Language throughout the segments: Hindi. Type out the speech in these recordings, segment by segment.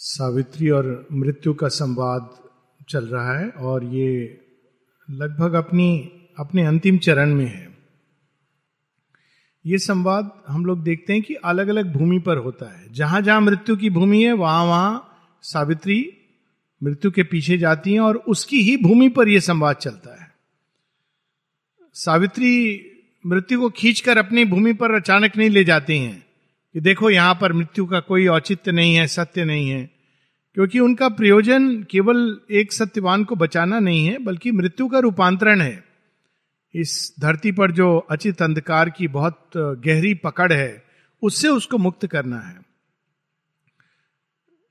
सावित्री और मृत्यु का संवाद चल रहा है और ये लगभग अपनी, अपने अंतिम चरण में है। ये संवाद हम लोग देखते हैं कि अलग अलग भूमि पर होता है। जहाँ जहाँ मृत्यु की भूमि है वहाँ वहाँ सावित्री मृत्यु के पीछे जाती हैं और उसकी ही भूमि पर यह संवाद चलता है। सावित्री मृत्यु को खींचकर अपनी भूमि पर अचानक नहीं ले जाती हैं। कि देखो यहाँ पर मृत्यु का कोई औचित्य नहीं है, सत्य नहीं है। क्योंकि उनका प्रयोजन केवल एक सत्यवान को बचाना नहीं है, बल्कि मृत्यु का रूपांतरण है। इस धरती पर जो अचित अंधकार की बहुत गहरी पकड़ है, उससे उसको मुक्त करना है।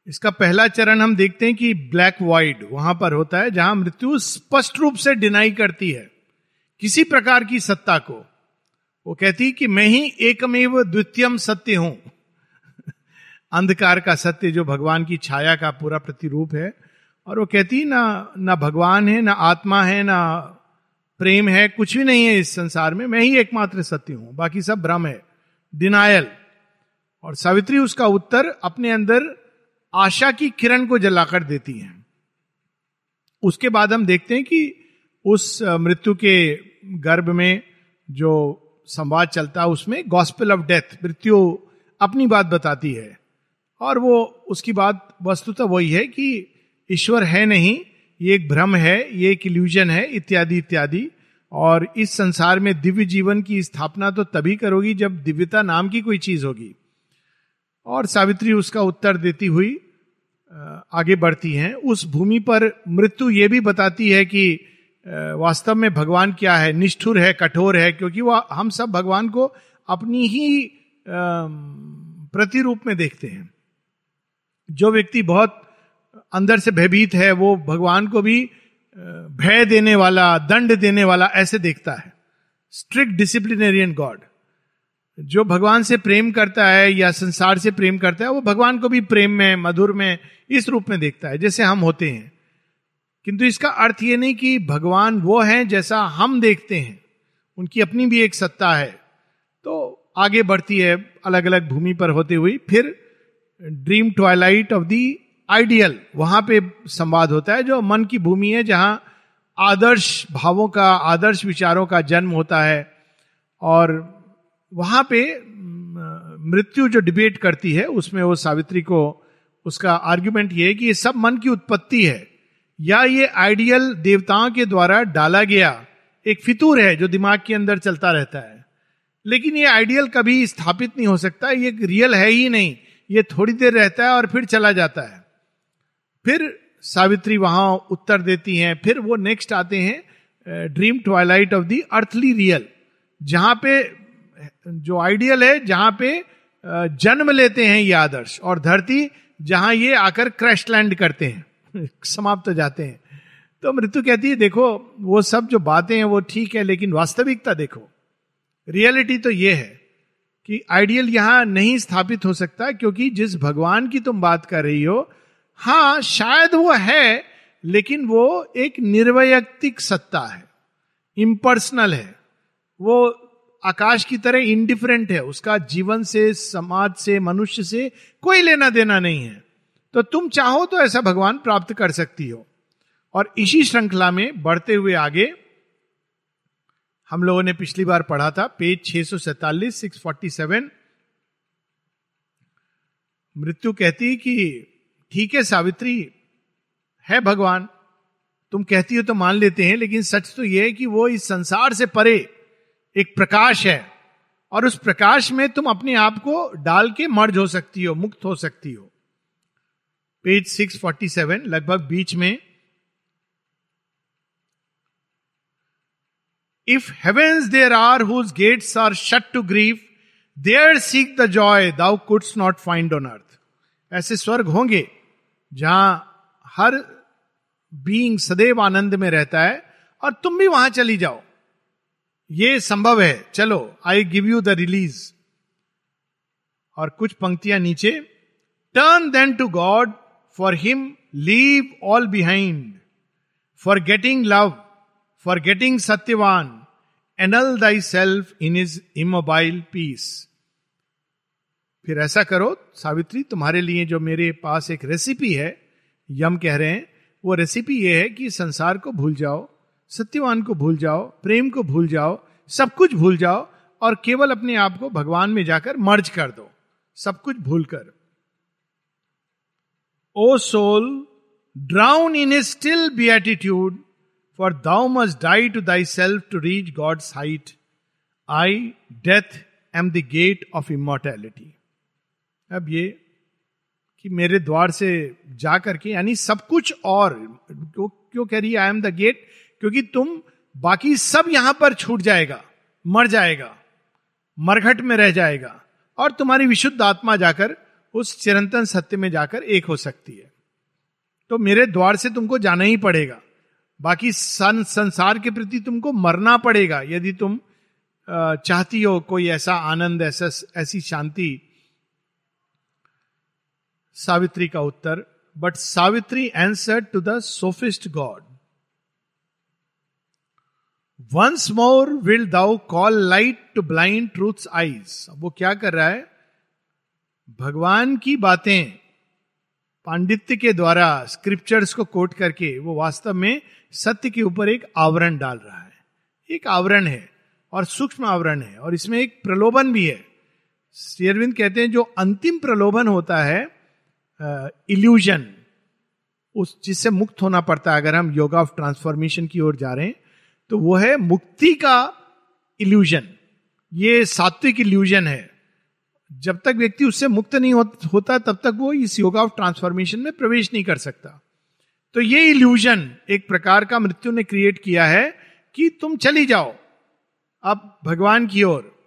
इसका पहला चरण हम देखते हैं कि ब्लैक वाइड वहाँ पर होता है, जहाँ मृत्यु स्पष्ट रूप से डिनाई करती है, किसी प्रकार की सत्ता को। वो कहती कि मैं ही एकमेव द्वितीयम सत्य हूँ। अंधकार का सत्य जो भगवान की छाया का पूरा प्रतिरूप है। और वो कहती, ना ना भगवान है, ना आत्मा है, ना प्रेम है, कुछ भी नहीं है इस संसार में। मैं ही एकमात्र सत्य हूँ, बाकी सब भ्रम है। डिनायल। और सावित्री उसका उत्तर अपने अंदर आशा की किरण को जलाकर देती है। उसके बाद हम देखते हैं कि उस मृत्यु के गर्भ में जो संवाद चलता है, उसमें गॉस्पेल ऑफ़ डेथ मृत्यु अपनी बात बताती है। और वो, उसकी बात वस्तुतः वही है कि ईश्वर है नहीं, ये एक भ्रम है, ये एक इल्यूजन है, इत्यादि इत्यादि। और इस संसार में दिव्य जीवन की स्थापना तो तभी करोगी जब दिव्यता नाम की कोई चीज़ होगी। और सावित्री उसका उत्तर देती हुई आगे बढ़ती हैं। उस भूमि पर मृत्यु ये भी बताती है कि वास्तव में भगवान क्या है? निष्ठुर है, कठोर है, क्योंकि वह हम सब भगवान को अपनी ही प्रतिरूप में देखते हैं। जो व्यक्ति बहुत अंदर से भयभीत है, वो भगवान को भी भय देने वाला, दंड देने वाला ऐसे देखता है। स्ट्रिक्ट डिसिप्लिनेरियन गॉड जो भगवान से प्रेम करता है या संसार से प्रेम करता है, वो भगवान को भी प्रेम में, मधुर में, इस रूप में देखता है, जैसे हम होते हैं। किंतु इसका अर्थ ये नहीं कि भगवान वो हैं जैसा हम देखते हैं। उनकी अपनी भी एक सत्ता है। तो आगे बढ़ती है अलग अलग भूमि पर होते हुई फिर dream twilight of the ideal वहाँ पे संवाद होता है जो मन की भूमि है जहाँ आदर्श भावों का, आदर्श विचारों का जन्म होता है। और वहाँ पे मृत्यु जो डिबेट करती है, उसमें वो सावित्री को उसका आर्ग्यूमेंट ये है कि ये सब मन की उत्पत्ति है। या ये आइडियल देवताओं के द्वारा डाला गया एक फितूर है जो दिमाग के अंदर चलता रहता है। लेकिन ये आइडियल कभी स्थापित नहीं हो सकता, ये रियल है ही नहीं, ये थोड़ी देर रहता है और फिर चला जाता है। फिर सावित्री वहाँ उत्तर देती हैं, फिर वो नेक्स्ट आते हैं dream twilight of the earthly real जहाँ पे, जो आइडियल है, जहाँ पे जन्म लेते हैं ये आदर्श, और धरती जहाँ ये आकर क्रैश लैंड करते हैं। समाप्त जाते हैं। तो मृत्यु कहती है, देखो, वो सब जो बातें हैं वो ठीक है, लेकिन वास्तविकता देखो। रियलिटी तो ये है कि आइडियल यहाँ नहीं स्थापित हो सकता, क्योंकि जिस भगवान की तुम बात कर रही हो, हाँ, शायद वो है, लेकिन वो एक निर्वैयक्तिक सत्ता है। इम्पर्सनल है। वो आकाश की तरह इनडिफरेंट है। उसका जीवन से, समाज से, मनुष्य से कोई लेना देना नहीं है। तो तुम चाहो तो ऐसा भगवान प्राप्त कर सकती हो। और इसी श्रृंखला में बढ़ते हुए आगे, हम लोगों ने पिछली बार पढ़ा था, पेज छह सौ सैतालीस सिक्स फोर्टी सेवन मृत्यु कहती कि, ठीक है सावित्री, है भगवान, तुम कहती हो तो मान लेते हैं, लेकिन सच तो यह है कि वो इस संसार से परे एक प्रकाश है, और उस प्रकाश में तुम अपने आप को डाल के मर्ज हो सकती हो, मुक्त हो सकती हो। पेज 647 लगभग बीच में if heavens there are whose gates are shut to grief there seek the joy thou couldst not find on earth ऐसे स्वर्ग होंगे, जहाँ हर बीइंग सदैव आनंद में रहता है, और तुम भी वहाँ चली जाओ। ये संभव है। चलो I give you the release और कुछ पंक्तियाँ नीचे turn then to God for him leave all behind forgetting love forgetting Satyavan annul thyself in his immobile peace फिर ऐसा करो, सावित्री, तुम्हारे लिए जो मेरे पास एक रेसिपी है, यम कह रहे हैं, वो रेसिपी ये है कि संसार को भूल जाओ, सत्यवान को भूल जाओ, प्रेम को भूल जाओ, सब कुछ भूल जाओ और केवल अपने आप को भगवान में जाकर मर्ज कर दो, सब कुछ भूल कर O soul drown in a still beatitude for thou must die to thyself to reach God's height I death am the gate of immortality अब ये कि मेरे द्वार से जा करके, यानी सब कुछ और क्यों कह रही आई एम द गेट क्योंकि तुम बाकी सब यहाँ पर छूट जाएगा, मर जाएगा, मरघट में रह जाएगा, और तुम्हारी विशुद्ध आत्मा जाकर उस चिरंतन सत्य में जाकर एक हो सकती है। तो मेरे द्वार से तुमको जाना ही पड़ेगा। बाकी सं, संसार के प्रति तुमको मरना पड़ेगा। यदि तुम चाहती हो कोई ऐसा आनंद ऐसा ऐसी शांति। सावित्री का उत्तर but Savitri answer to the sophist God once more will thou call light to blind truth eyes वो क्या कर रहा है? भगवान की बातें पांडित्य के द्वारा स्क्रिप्चर्स को कोट करके वो वास्तव में सत्य के ऊपर एक आवरण डाल रहा है। एक आवरण है और सूक्ष्म आवरण है और इसमें एक प्रलोभन भी है। शेरविंद कहते हैं जो अंतिम प्रलोभन होता है इल्यूजन उस जिससे मुक्त होना पड़ता है। अगर हम योगा ऑफ़ ट्रांसफॉर्मेशन की ओर जा रहे हैं तो वो है मुक्ति का इल्यूजन ये सात्विक इल्यूजन है। जब तक व्यक्ति उससे मुक्त नहीं होता तब तक वो इस योगा ऑफ़ ट्रांसफॉर्मेशन में प्रवेश नहीं कर सकता। तो ये इल्यूजन एक प्रकार का मृत्यु ने क्रिएट किया है कि तुम चली जाओ। अब भगवान की ओर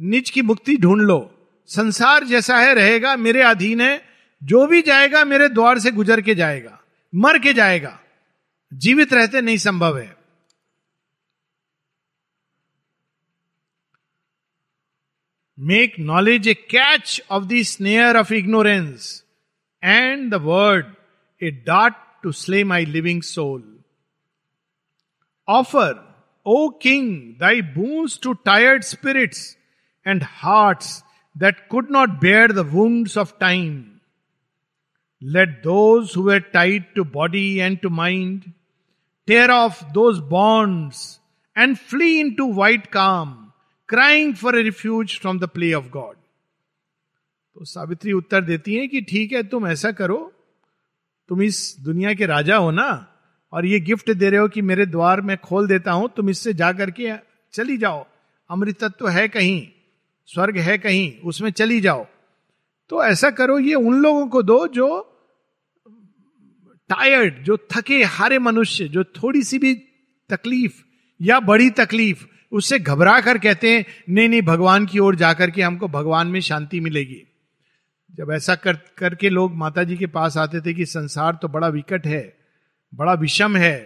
निज की मुक्ति ढूंढ लो। संसार जैसा है, रहेगा मेरे अधीन है। जो भी जाएगा मेरे द्वार से गुजर के जाएगा, मर के जाएगा। जीवित रहते नहीं संभव है। Make knowledge a catch of the snare of ignorance, and the word a dart to slay my living soul. Offer, O King, thy boons to tired spirits and hearts that could not bear the wounds of time. Let those who were tied to body and to mind tear off those bonds and flee into white calm crying for a refuge from the play of God तो सावित्री उत्तर देती है कि ठीक है, तुम ऐसा करो, तुम इस दुनिया के राजा हो ना, और ये गिफ्ट दे रहे हो कि मेरे द्वार में खोल देता हूँ, तुम इससे जा करके चली जाओ। अमृतत्व है कहीं, स्वर्ग है कहीं, उसमें चली जाओ। तो ऐसा करो, ये उन लोगों को दो जो टायर्ड जो थके, हारे मनुष्य, जो थोड़ी सी भी तकलीफ़ या बड़ी तकलीफ़ उससे घबरा कर कहते हैं, नहीं नहीं, भगवान की ओर जाकर के हमको भगवान में शांति मिलेगी। जब ऐसा कर, करके लोग माता जी के पास आते थे कि संसार तो बड़ा विकट है, बड़ा विषम है,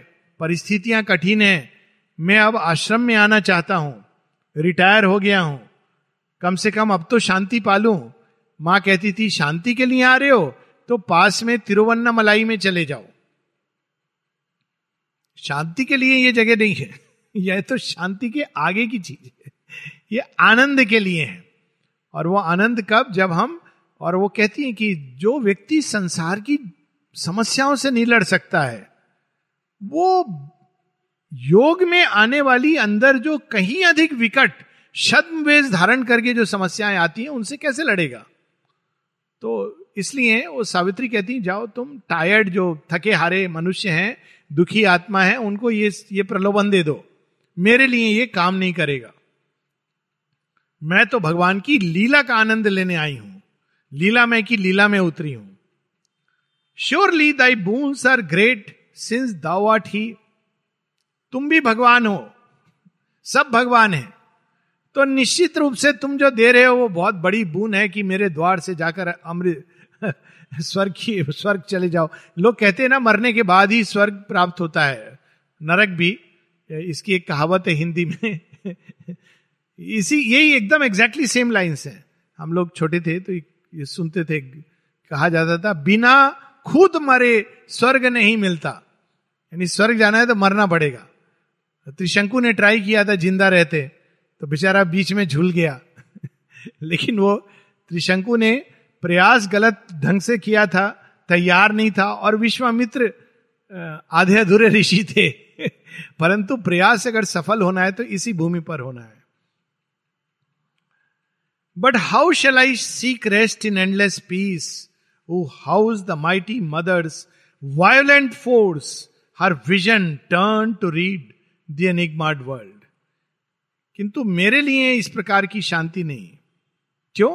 परिस्थितियाँ कठिन है, मैं अब आश्रम में आना चाहता हूँ, रिटायर हो गया हूँ। कम से कम अब तो शांति पालू। माँ कहती थी, शांति के लिए आ रहे हो तो पास में तिरुवन्नमलाई में चले जाओ। शांति के लिए यह जगह नहीं है। यह तो शांति के आगे की चीज़ है। ये आनंद के लिए है। और वो आनंद कब? जब हम, और वो कहती है कि जो व्यक्ति संसार की समस्याओं से नहीं लड़ सकता है, वो योग में आने वाली अंदर जो कहीं अधिक विकट छद्म वेश धारण करके जो समस्याएँ आती हैं, उनसे कैसे लड़ेगा? तो इसलिए वो सावित्री कहती है, जाओ तुम टायर्ड जो थके हारे मनुष्य हैं, दुखी आत्मा है, उनको ये ये प्रलोभन दे दो। मेरे लिए ये काम नहीं करेगा। मैं तो भगवान की लीला का आनंद लेने आई हूँ। लीला में की लीला में उतरी हूँ। Surely thy boons are great since thou art he तुम भी भगवान हो। सब भगवान है। तो निश्चित रूप से तुम जो दे रहे हो, वो बहुत बड़ी बून है कि मेरे द्वार से जाकर अमृत, स्वर्ग की, स्वर्ग चले जाओ। लोग कहते हैं ना, मरने के बाद ही स्वर्ग प्राप्त होता है। नरक भी। इसकी एक कहावत है हिंदी में। इसी, यही एकदम एग्जैक्टली सेम लाइन्स है। हम लोग छोटे थे तो ये सुनते थे, कहा जाता था, बिना खुद मरे स्वर्ग नहीं मिलता। यानी स्वर्ग जाना है तो मरना पड़ेगा। त्रिशंकु ने ट्राई किया था, ज़िंदा रहते तो बेचारा बीच में झूल गया। लेकिन वो त्रिशंकु ने प्रयास गलत ढंग से किया था, तैयार नहीं था, और विश्वामित्र आधे अधूरे ऋषि थे। परंतु प्रयास अगर सफल होना है तो इसी भूमि पर होना है। But how shall I seek rest in endless peace who house the mighty mother's violent force her vision turn to read the world किंतु मेरे लिए इस प्रकार की शांति नहीं। क्यों?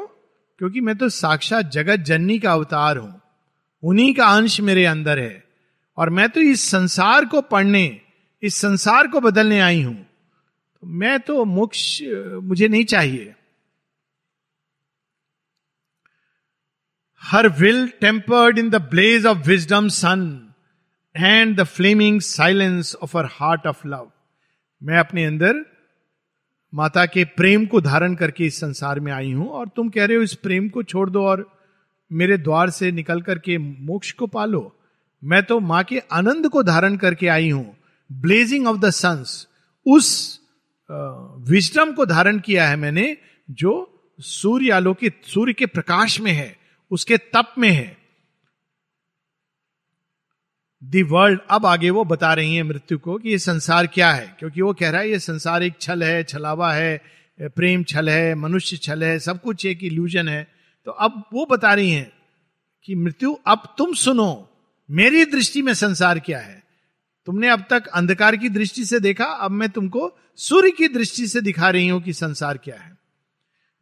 क्योंकि मैं तो साक्षात जगत जननी का अवतार हूँ। उन्हीं का अंश मेरे अंदर है। और मैं तो इस संसार को पढ़ने, इस संसार को बदलने आई हूँ। तो मैं तो मोक्ष, मुझे नहीं चाहिए। Her will tempered in the blaze of wisdom sun and the flaming silence of her heart of love. मैं अपने अंदर माता के प्रेम को धारण करके इस संसार में आई हूँ और तुम कह रहे हो इस प्रेम को छोड़ दो और मेरे द्वार से निकल करके मोक्ष को पालो। मैं तो माँ के आनंद को धारण करके आई हूँ। ब्लेजिंग ऑफ़ द सन्स उस विजडम को धारण किया है मैंने, जो सूर्य आलोकित सूर्य के प्रकाश में है, उसके तप में है। वर्ल्ड अब आगे वो बता रही है मृत्यु को कि ये संसार क्या है, क्योंकि वो कह रहा है, ये संसार एक छल है, छलावा है प्रेम छल है, मनुष्य छल है, सब कुछ एक इल्यूजन है। तो अब वो बता रही हैं कि मृत्यु, अब तुम सुनो मेरी दृष्टि में संसार क्या है? तुमने अब तक अंधकार की दृष्टि से देखा, अब मैं तुमको सूर्य की दृष्टि से दिखा रही हूँ कि संसार क्या है।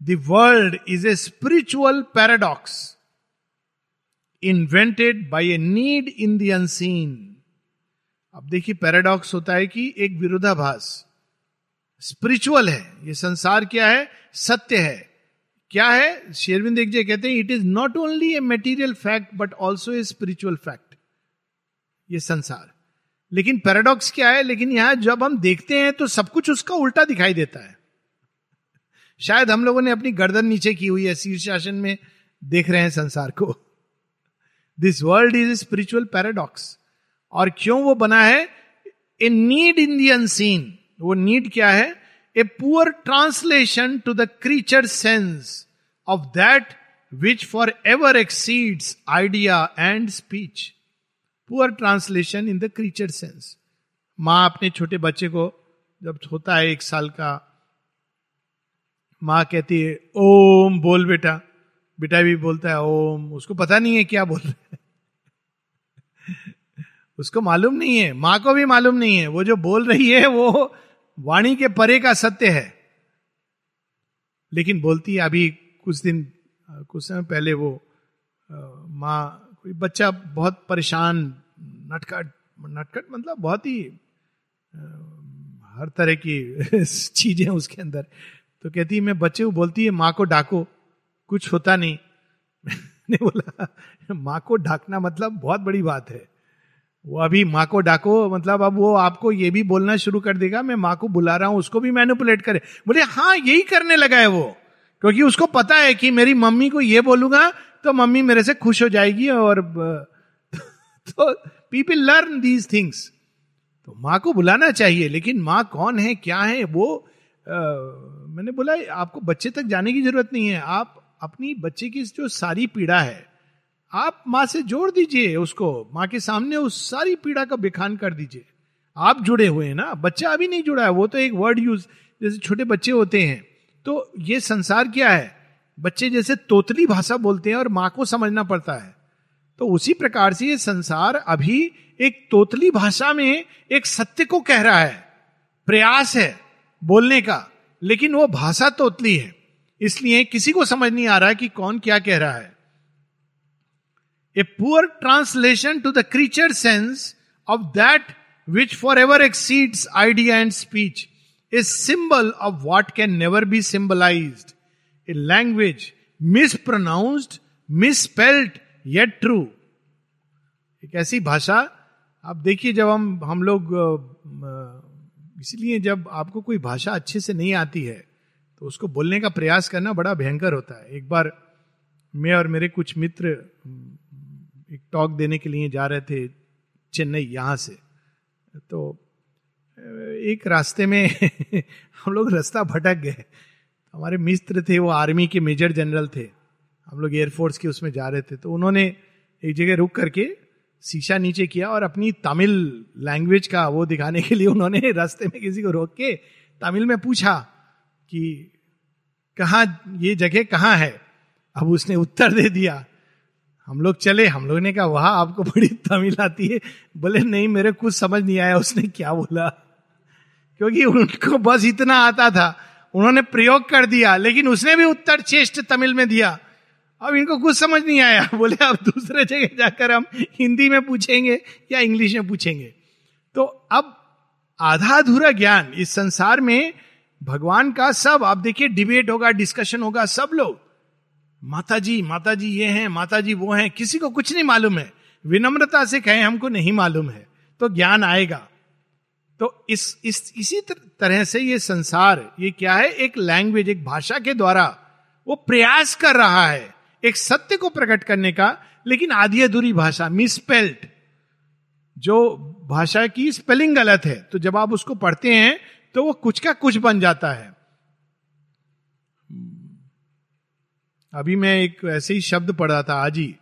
The world is a spiritual paradox invented by a need in the unseen अब देखिए पैराडॉक्स होता है कि एक विरोधाभास स्पिरिचुअल है। ये संसार क्या है? सत्य है। क्या है? शेरविंद एक कहते हैं it is not only a material fact but also a spiritual fact ये संसार। लेकिन पैराडॉक्स क्या है? लेकिन यहाँ जब हम देखते हैं तो सब कुछ उसका उल्टा दिखाई देता है। शायद हम लोगों ने अपनी गर्दन नीचे की हुई है, शीर्षासन में देख रहे हैं संसार को। This world is spiritual paradox और क्यों वो बना है? A need in the unseen वो नीड क्या है? A poor translation to the creature sense of that which forever exceeds idea and speech poor translation in the creature sense माँ अपने छोटे बच्चे को जब होता है एक साल का, माँ कहती है, ओम बोल बेटा। बेटा भी बोलता है, ओम उसको पता नहीं है क्या बोल रहे उसको मालूम नहीं है, माँ को भी मालूम नहीं है। वो जो बोल रही है, वो वाणी के परे का सत्य है। लेकिन बोलती है, अभी कुछ दिन, कुछ समय पहले वो माँ, कोई बच्चा बहुत परेशान नटखट नटखट मतलब बहुत ही हर तरह की चीज़ें उसके अंदर। तो कहती है, मैं बच्चे को बोलती है, माँ को डाको, कुछ होता नहीं। मैंने बोला, माँ को ढाकना मतलब बहुत बड़ी बात है। वो अभी माँ को डाको मतलब अब वो आपको ये भी बोलना शुरू कर देगा, मैं माँ को बुला रहा हूँ, उसको भी मैनिपुलेट करे। बोले हाँ यही करने लगा है वो, क्योंकि उसको पता है कि मेरी मम्मी को ये बोलूँगा तो मम्मी मेरे से खुश हो जाएगी और तो पीपल लर्न दीज थिंग्स तो माँ को बुलाना चाहिए लेकिन माँ कौन है क्या है वो आ, मैंने बोला आपको बच्चे तक जाने की ज़रूरत नहीं है। आप अपनी बच्चे की जो सारी पीड़ा है आप माँ से जोड़ दीजिए उसको। माँ के सामने उस सारी पीड़ा का बेखान कर दीजिए। आप जुड़े हुए हैं ना बच्चा अभी नहीं जुड़ा है वो तो एक वर्ड यूज़ जैसे छोटे बच्चे होते हैं। तो ये संसार क्या है? बच्चे जैसे तोतली भाषा बोलते हैं और माँ को समझना पड़ता है। तो उसी प्रकार से ये संसार अभी एक तोतली भाषा में एक सत्य को कह रहा है, प्रयास है बोलने का, लेकिन वो भाषा तोतली है। इसलिए किसी को समझ नहीं आ रहा है कि कौन क्या कह रहा है। A poor translation to the creature sense of that which forever exceeds idea and speech a symbol of what can never be symbolized a language mis mispronounced misspelt yet true एक ऐसी भाषा, आप देखिए जब हम हम लोग इसलिए जब आपको कोई भाषा अच्छे से नहीं आती है तो उसको बोलने का प्रयास करना बड़ा भयंकर होता है। एक बार मैं और मेरे कुछ मित्र, एक टॉक देने के लिए जा रहे थे चेन्नई, यहाँ से। तो एक रास्ते में हम लोग रास्ता भटक गए। हमारे मित्र थे, वो आर्मी के मेजर जनरल थे। हम लोग एयरफोर्स के उसमें जा रहे थे तो उन्होंने एक जगह रुक करके शीशा नीचे किया और अपनी तमिल लैंग्वेज का वो दिखाने के लिए उन्होंने रास्ते में किसी को रोक के तमिल में पूछा कि कहा, ये जगह कहाँ है? अब उसने उत्तर दे दिया, हम लोग चले। हम लोग ने कहा, वहाँ आपको बड़ी तमिल आती है। बोले, नहीं, मेरे कुछ समझ नहीं आया। उसने क्या बोला? क्योंकि उनको बस इतना आता था। उन्होंने प्रयोग कर दिया, लेकिन उसने भी उत्तर चेष्ट तमिल में दिया। अब इनको कुछ समझ नहीं आया। बोले, अब दूसरे जगह जाकर हम हिंदी में पूछेंगे या इंग्लिश में पूछेंगे? तो अब आधा अधूरा ज्ञान, इस संसार में भगवान का सब, आप देखिए डिबेट होगा डिस्कशन होगा, सब लोग। माता जी माता जी ये हैं माता जी वो हैं, किसी को कुछ नहीं मालूम है। विनम्रता से कहें, हमको नहीं मालूम है। तो ज्ञान आएगा। तो इस इस, इसी तरह से ये संसार, ये क्या है? एक लैंग्वेज एक भाषा के द्वारा वो प्रयास कर रहा है। एक सत्य को प्रकट करने का, लेकिन आधी अधूरी भाषा मिसपेल्ट जो भाषा की स्पेलिंग गलत है तो जब आप उसको पढ़ते हैं तो वो कुछ का कुछ बन जाता है। अभी मैं एक ऐसे ही शब्द पढ़ा था आज ही।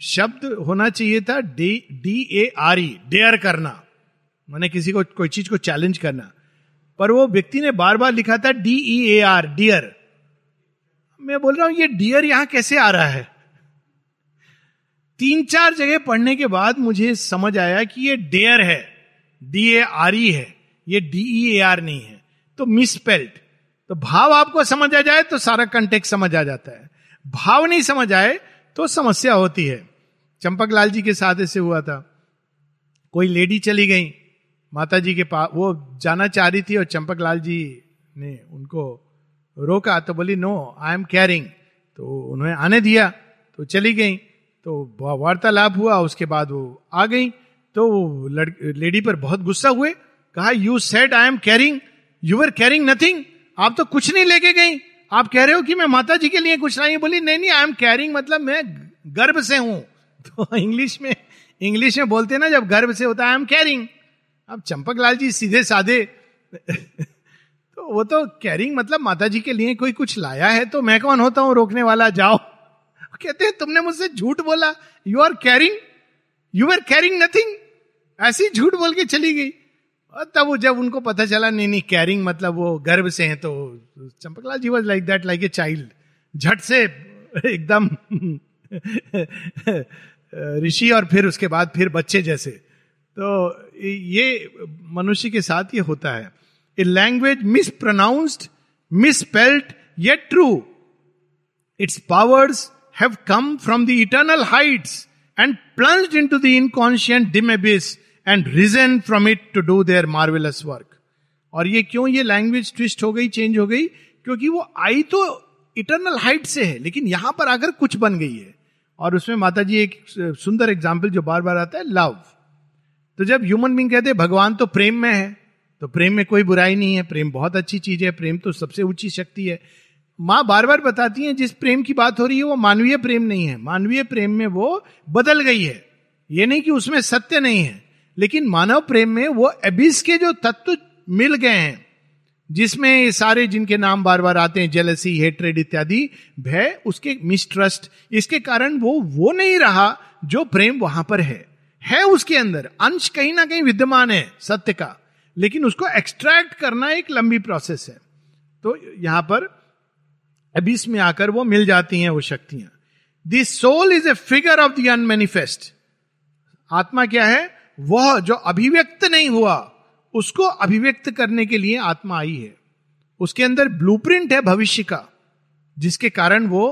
शब्द होना चाहिए था D D A R E dare करना। मैंने किसी को, कोई चीज़ को चैलेंज करना। पर वो व्यक्ति ने बार बार लिखा था D E A R dear मैं बोल रहा हूँ, ये डियर यहाँ कैसे आ रहा है? तीन चार जगह पढ़ने के बाद मुझे समझ आया कि ये डेयर है डी ए आर ई है, ये डीई ए आर नहीं है। तो मिसपेल्ट तो भाव आपको समझ आ जाए तो सारा कंटेक्ट समझ आ जाता है। भाव नहीं समझ आए तो समस्या होती है। चंपक लाल जी के साथ ऐसे हुआ था। कोई लेडी चली गई, माता जी के पास वो जाना चाह रही थी और चंपक लाल जी ने उनको रोका तो बोली नो आई एम कैरिंग तो उन्होंने आने दिया तो चली गई। तो वार्तालाप हुआ, उसके बाद वो आ गई। तो लेडी पर बहुत गुस्सा हुए, कहा you said I am caring you are caring nothing आप तो कुछ नहीं लेके गई। आप कह रहे हो कि मैं माता जी के लिए कुछ नहीं, बोली, नहीं नहीं आई एम कैरिंग मतलब मैं गर्भ से हूँ। तो इंग्लिश में इंग्लिश में बोलते ना, जब गर्भ से होता है आई एम कैरिंग अब चंपक लाल जी सीधे साधे वो तो कैरिंग मतलब माता जी के लिए कोई कुछ लाया है तो मैं कौन होता हूँ? रोकने वाला, जाओ। कहते हैं, तुमने मुझसे झूठ बोला। You are caring you are caring nothing ऐसी झूठ बोल के चली गई। और तब वो जब उनको पता चला, नहीं नहीं कैरिंग मतलब वो गर्भ से हैं तो Champaklal ji was like that like a child झट से एकदम ऋषि और फिर उसके बाद फिर बच्चे जैसे। तो ये मनुष्य के साथ ये होता है। A language mispronounced misspelt yet true its powers have come from the eternal heights and plunge into the inconscient dim and risen from it to do their marvellous work और ये क्यों ये लैंग्वेज ट्विस्ट हो गई चेंज हो गई? क्योंकि वो आई तो इटर्नल हाइट से है, लेकिन यहाँ पर आकर कुछ बन गई है। और उसमें माता जी एक सुंदर एग्ज़ाम्पल जो बार बार आता है लव तो जब ह्यूमन बींग कहते भगवान तो प्रेम में है तो प्रेम में कोई बुराई नहीं है, प्रेम बहुत अच्छी चीज़ है, प्रेम तो सबसे ऊँची शक्ति है। माँ बार बार बताती है, जिस प्रेम की बात हो रही है, वो मानवीय प्रेम नहीं है। मानवीय प्रेम में वो बदल गई है। ये नहीं कि उसमें सत्य नहीं है, लेकिन मानव प्रेम में वो एबिस के जो तत्व मिल गए हैं, जिसमें ये सारे जिनके नाम बार बार आते हैं जेलसी हेट्रेड इत्यादि, भय, उसके मिसट्रस्ट इसके कारण वो वो नहीं रहा जो प्रेम वहाँ पर है। है उसके अंदर, अंश कहीं ना कहीं विद्यमान है, सत्य का। लेकिन उसको एक्सट्रैक्ट करना एक लंबी प्रोसेस है। तो यहाँ पर अबिस में आकर वो मिल जाती हैं, वो शक्तियाँ। This soul is a figure of the unmanifest आत्मा क्या है? वह जो अभिव्यक्त नहीं हुआ, उसको अभिव्यक्त करने के लिए आत्मा आई है। उसके अंदर ब्लूप्रिंट है भविष्य का, जिसके कारण वो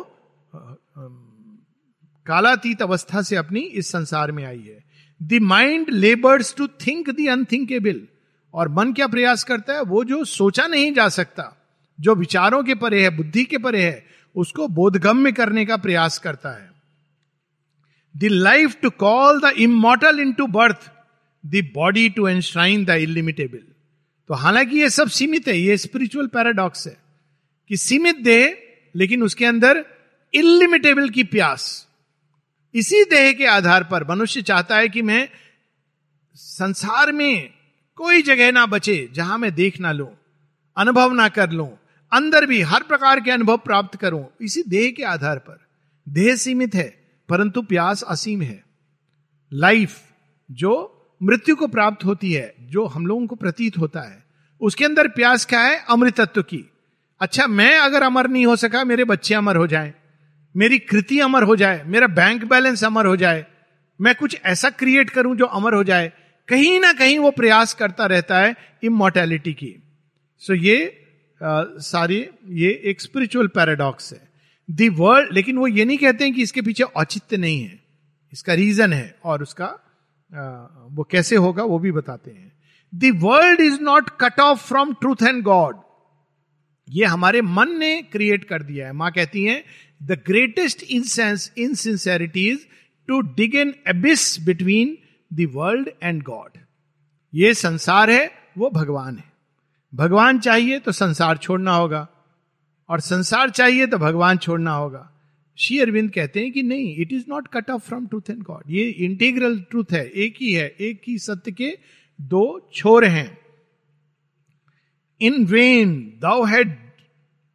कालातीत अवस्था से अपनी इस संसार में आई है। The mind labours to think the unthinkable और मन क्या प्रयास करता है? वो जो सोचा नहीं जा सकता, जो विचारों के परे है, बुद्धि के परे है, उसको बोधगम्य करने का प्रयास करता है। The life to call the immortal into birth the body to enshrine the illimitable तो हालाँकि ये सब सीमित है, ये स्पिरिचुअल पैराडॉक्स है कि सीमित देह, लेकिन उसके अंदर इलिमिटेबल की प्यास। इसी देह के आधार पर मनुष्य चाहता है कि मैं संसार में कोई जगह ना बचे जहाँ मैं देख ना लू, अनुभव ना कर लू, अंदर भी हर प्रकार के अनुभव प्राप्त करूँ, इसी देह के आधार पर। देह सीमित है, परंतु प्यास असीम है। लाइफ जो मृत्यु को प्राप्त होती है, जो हम लोगों को प्रतीत होता है, उसके अंदर प्यास क्या है? अमृतत्व की। अच्छा मैं अगर अमर नहीं हो सका, मेरे बच्चे अमर हो जाएँ, मेरी कृति अमर हो जाए, मेरा बैंक बैलेंस अमर हो जाए, मैं कुछ ऐसा क्रिएट करूँ जो अमर हो जाए कहीं ना कहीं वो प्रयास करता रहता है इमोर्टैलिटी की। सो so ये आ, सारी ये एक स्पिरिचुअल पैराडॉक्स है। दी वर्ल्ड लेकिन वो ये नहीं कहते हैं कि इसके पीछे औचित्य नहीं है। इसका रीजन है और उसका आ, वो कैसे होगा वो भी बताते हैं। The world is not cut off from truth and God ये हमारे मन ने क्रिएट कर दिया है। माँ कहती हैं the greatest insincerity is to dig an abyss between world and God. ये संसार है, वो भगवान है। भगवान चाहिए तो संसार छोड़ना होगा, और संसार चाहिए तो भगवान छोड़ना होगा। श्री अरविंद कहते हैं कि नहीं it is not cut off from truth and God ये इंटीग्रल ट्रूथ है, एक ही है, एक ही सत्य के दो छोर हैं। In vain thou had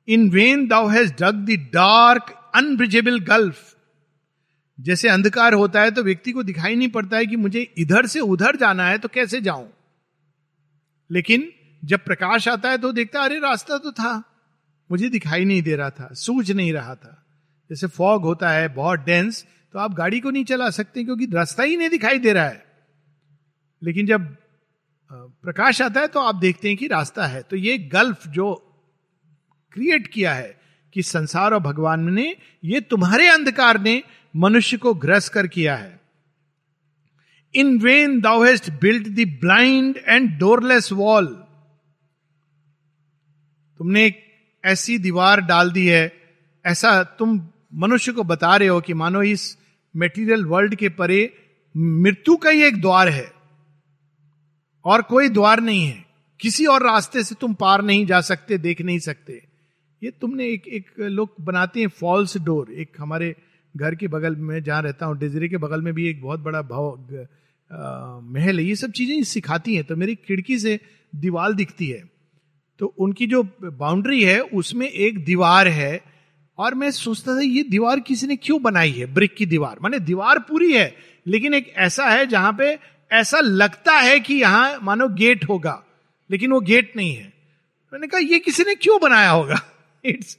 in vain thou hast dug the dark unbridgeable gulf जैसे अंधकार होता है तो व्यक्ति को दिखाई नहीं पड़ता है कि मुझे इधर से उधर जाना है तो कैसे जाऊँ? लेकिन जब प्रकाश आता है तो देखता है, अरे रास्ता तो था। मुझे दिखाई नहीं दे रहा था, सूझ नहीं रहा था। जैसे फॉग होता है, बहुत डेंस तो आप गाड़ी को नहीं चला सकते क्योंकि रास्ता ही नहीं दिखाई दे रहा है। लेकिन जब प्रकाश आता है तो आप देखते हैं कि रास्ता है। तो ये गल्फ जो क्रिएट किया है कि संसार और भगवान ने ये तुम्हारे अंधकार ने मनुष्य को ग्रस कर किया है। In vain thou hast built the blind and doorless wall तुमने एक ऐसी दीवार डाल दी है, ऐसा तुम मनुष्य को बता रहे हो कि मानो इस मेटीरियल वर्ल्ड के परे मृत्यु का ही एक द्वार है। और कोई द्वार नहीं है। किसी और रास्ते से तुम पार नहीं जा सकते, देख नहीं सकते। ये तुमने एक एक लोग बनाते हैं फॉल्स डोर एक हमारे घर के बगल में जहाँ रहता हूँ डिजरे के बगल में भी एक बहुत बड़ा भाव महल है। ये सब चीज़ें सिखाती हैं। तो मेरी खिड़की से दीवार दिखती है। तो उनकी जो बाउंड्री है, उसमें एक दीवार है। और मैं सोचता था, ये दीवार किसी ने क्यों बनाई है? ब्रिक की दीवार। माने दीवार पूरी है, लेकिन एक ऐसा है जहाँ पे ऐसा लगता है कि यहाँ मानो गेट होगा, लेकिन वो गेट नहीं है। मैंने कहा, ये किसी ने क्यों बनाया होगा? इट्स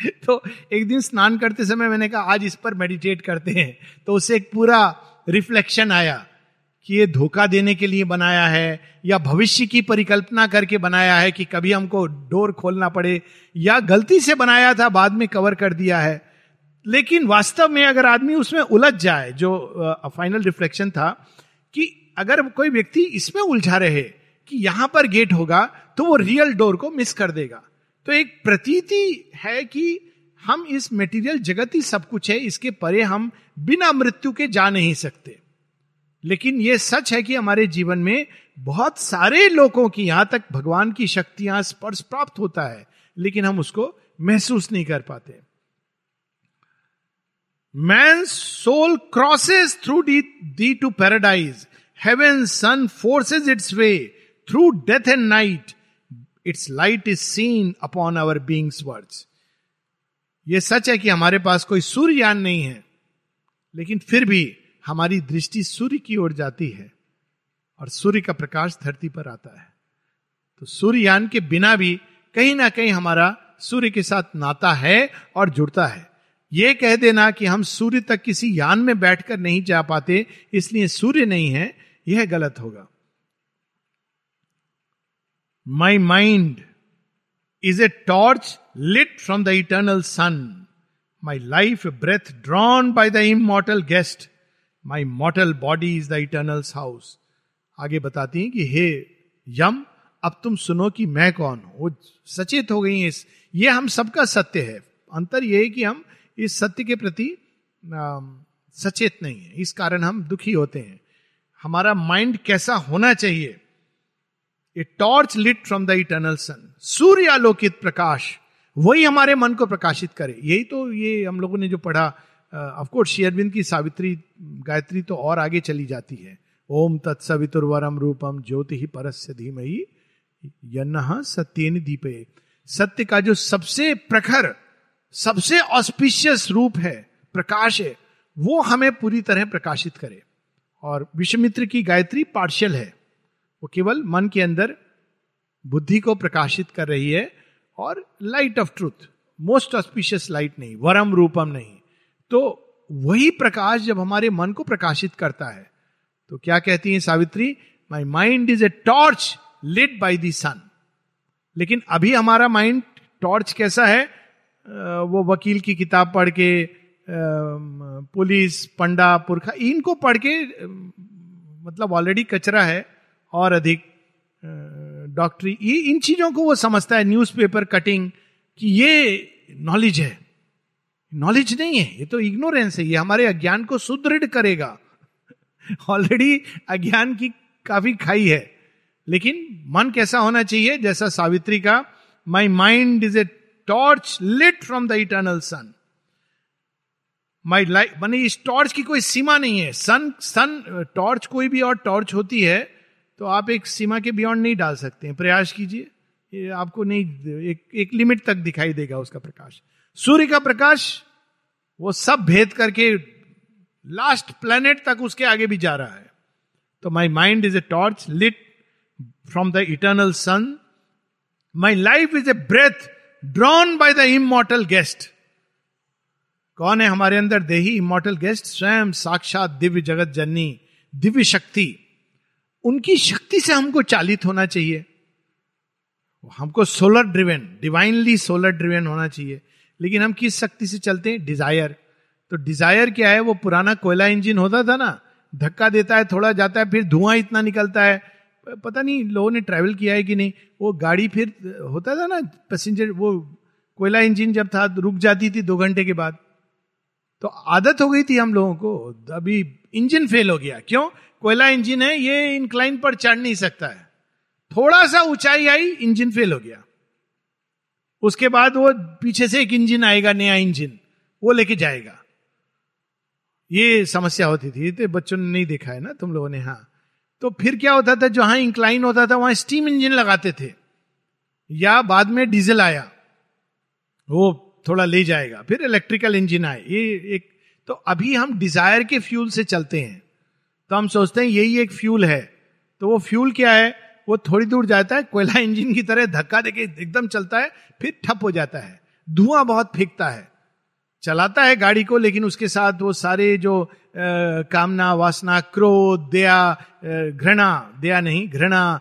तो एक दिन स्नान करते समय मैंने कहा, आज इस पर मेडिटेट करते हैं. तो उससे एक पूरा रिफ्लेक्शन आया कि ये धोखा देने के लिए बनाया है या भविष्य की परिकल्पना करके बनाया है कि कभी हमको डोर खोलना पड़े या गलती से बनाया था, बाद में कवर कर दिया है। लेकिन वास्तव में अगर आदमी उसमें उलझ जाए, जो फाइनल रिफ्लेक्शन था कि अगर कोई व्यक्ति इसमें उलझा रहे कि यहाँ पर गेट होगा तो वो रियल डोर को मिस कर देगा। तो एक प्रतीति है कि हम इस मेटीरियल जगत ही सब कुछ है, इसके परे हम बिना मृत्यु के जा नहीं सकते। लेकिन यह सच है कि हमारे जीवन में बहुत सारे लोगों की यहाँ तक भगवान की शक्तियाँ स्पर्श प्राप्त होता है, लेकिन हम उसको महसूस नहीं कर पाते। Man soul crosses through the the to paradise heaven sun forces its way through death and night its light is seen upon our being's words ये सच है कि हमारे पास कोई सूर्ययान नहीं है, लेकिन फिर भी हमारी दृष्टि सूर्य की ओर जाती है और सूर्य का प्रकाश धरती पर आता है। तो सूर्ययान के बिना भी कहीं ना कहीं हमारा सूर्य के साथ नाता है और जुड़ता है। यह कह देना कि हम सूर्य तक किसी यान में बैठकर नहीं जा पाते, इसलिए सूर्य नहीं है, यह गलत होगा। My mind is a torch lit from the eternal sun my life breath drawn by the immortal guest my mortal body is the eternal house आगे बताती हैं कि, हे यम, अब तुम सुनो कि मैं कौन हूँ? वो सचेत हो गई इस, ये हम सबका सत्य है। अंतर यह है कि हम इस सत्य के प्रति सचेत नहीं है। इस कारण हम दुखी होते हैं। हमारा माइंड कैसा होना चाहिए? A torch lit from the eternal sun सूर्य आलोकित प्रकाश वही हमारे मन को प्रकाशित करे। यही तो ये हम लोगों ने जो पढ़ा ऑफकोर्स शेयरबिंद की सावित्री, गायत्री तो और आगे चली जाती है। ओम तत्सवितुर्वरम रूपम ज्योति ही परस्य धीमही यन्ना सत्यन दीपे सत्य का जो सबसे प्रखर, सबसे ऑस्पिशियस रूप है, प्रकाश है, वो हमें पूरी तरह प्रकाशित करे। और विश्वमित्र की गायत्री पार्शियल है। वो केवल मन के अंदर बुद्धि को प्रकाशित कर रही है और light of truth most auspicious light नहीं, वरम रूपम नहीं। तो वही प्रकाश जब हमारे मन को प्रकाशित करता है तो क्या कहती है Savitri my mind is a torch lit by the sun लेकिन अभी हमारा माइंड टॉर्च कैसा है? वो वकील की किताब पढ़ के पुलिस, पंडा, पुरखा, इनको पढ़ के मतलब ऑलरेडी कचरा है। और अधिक डॉक्टरी ये इन चीज़ों को वो समझता है, न्यूज़पेपर कटिंग, कि ये नॉलेज है। नॉलेज नहीं है, ये तो इग्नोरेंस है, ये हमारे अज्ञान को सुदृढ़ करेगा। ऑलरेडी अज्ञान की काफ़ी खाई है, लेकिन मन कैसा होना चाहिए? जैसा सावित्री का my mind is a torch lit from the eternal sun my life मानी इस टॉर्च की कोई सीमा नहीं है। सन सन टॉर्च कोई भी और टॉर्च होती है तो आप एक सीमा के बियॉन्ड नहीं डाल सकते हैं। प्रयास कीजिए। आपको नहीं, एक एक लिमिट तक दिखाई देगा उसका प्रकाश। सूर्य का प्रकाश, वो सब भेद करके लास्ट प्लेनेट तक उसके आगे भी जा रहा है। तो my mind is a torch lit from the eternal sun my life is a breath drawn by the immortal guest कौन है हमारे अंदर? देही इमोटल गेस्ट स्वयं साक्षात दिव्य जगत जननी, दिव्य शक्ति। उनकी शक्ति से हमको चालित होना चाहिए। हमको solar driven divinely solar driven होना चाहिए। लेकिन हम किस शक्ति से चलते हैं? डिज़ायर तो डिज़ायर क्या है? वो पुराना कोयला इंजन होता था ना, धक्का देता है, थोड़ा जाता है, फिर धुआँ इतना निकलता है। पता नहीं, लोगों ने ट्रैवल किया है कि नहीं? वो गाड़ी फिर, होता था ना पैसेंजर वो कोयला इंजन जब था, रुक जाती थी दो घंटे के बाद। तो आदत हो गई थी हम लोगों को। अभी इंजन फेल हो गया। क्यों? कोयला इंजन है, ये इंक्लाइन पर चढ़ नहीं सकता है। थोड़ा सा ऊंचाई आई, इंजन फेल हो गया। उसके बाद वो पीछे से एक इंजन आएगा, नया इंजन, वो लेके जाएगा। ये समस्या होती थी तो बच्चों ने नहीं देखा है ना, तुम लोगों ने हाँ। तो फिर क्या होता था जहाँ इंक्लाइन होता था, वहाँ स्टीम इंजन लगाते थे। या बाद में डीजल आया, वो थोड़ा ले जाएगा, फिर इलेक्ट्रिकल इंजन आए। ये एक तो अभी हम डिज़ायर के फ्यूल से चलते हैं। तो हम सोचते हैं यही एक फ्यूल है। तो वो फ्यूल क्या है? वो थोड़ी दूर जाता है कोयला इंजन की तरह धक्का देके एकदम चलता है फिर ठप हो जाता है। धुआँ बहुत फेंकता है। चलाता है गाड़ी को लेकिन उसके साथ वो सारे जो आ, कामना वासना क्रोध दया घृणा दया नहीं घृणा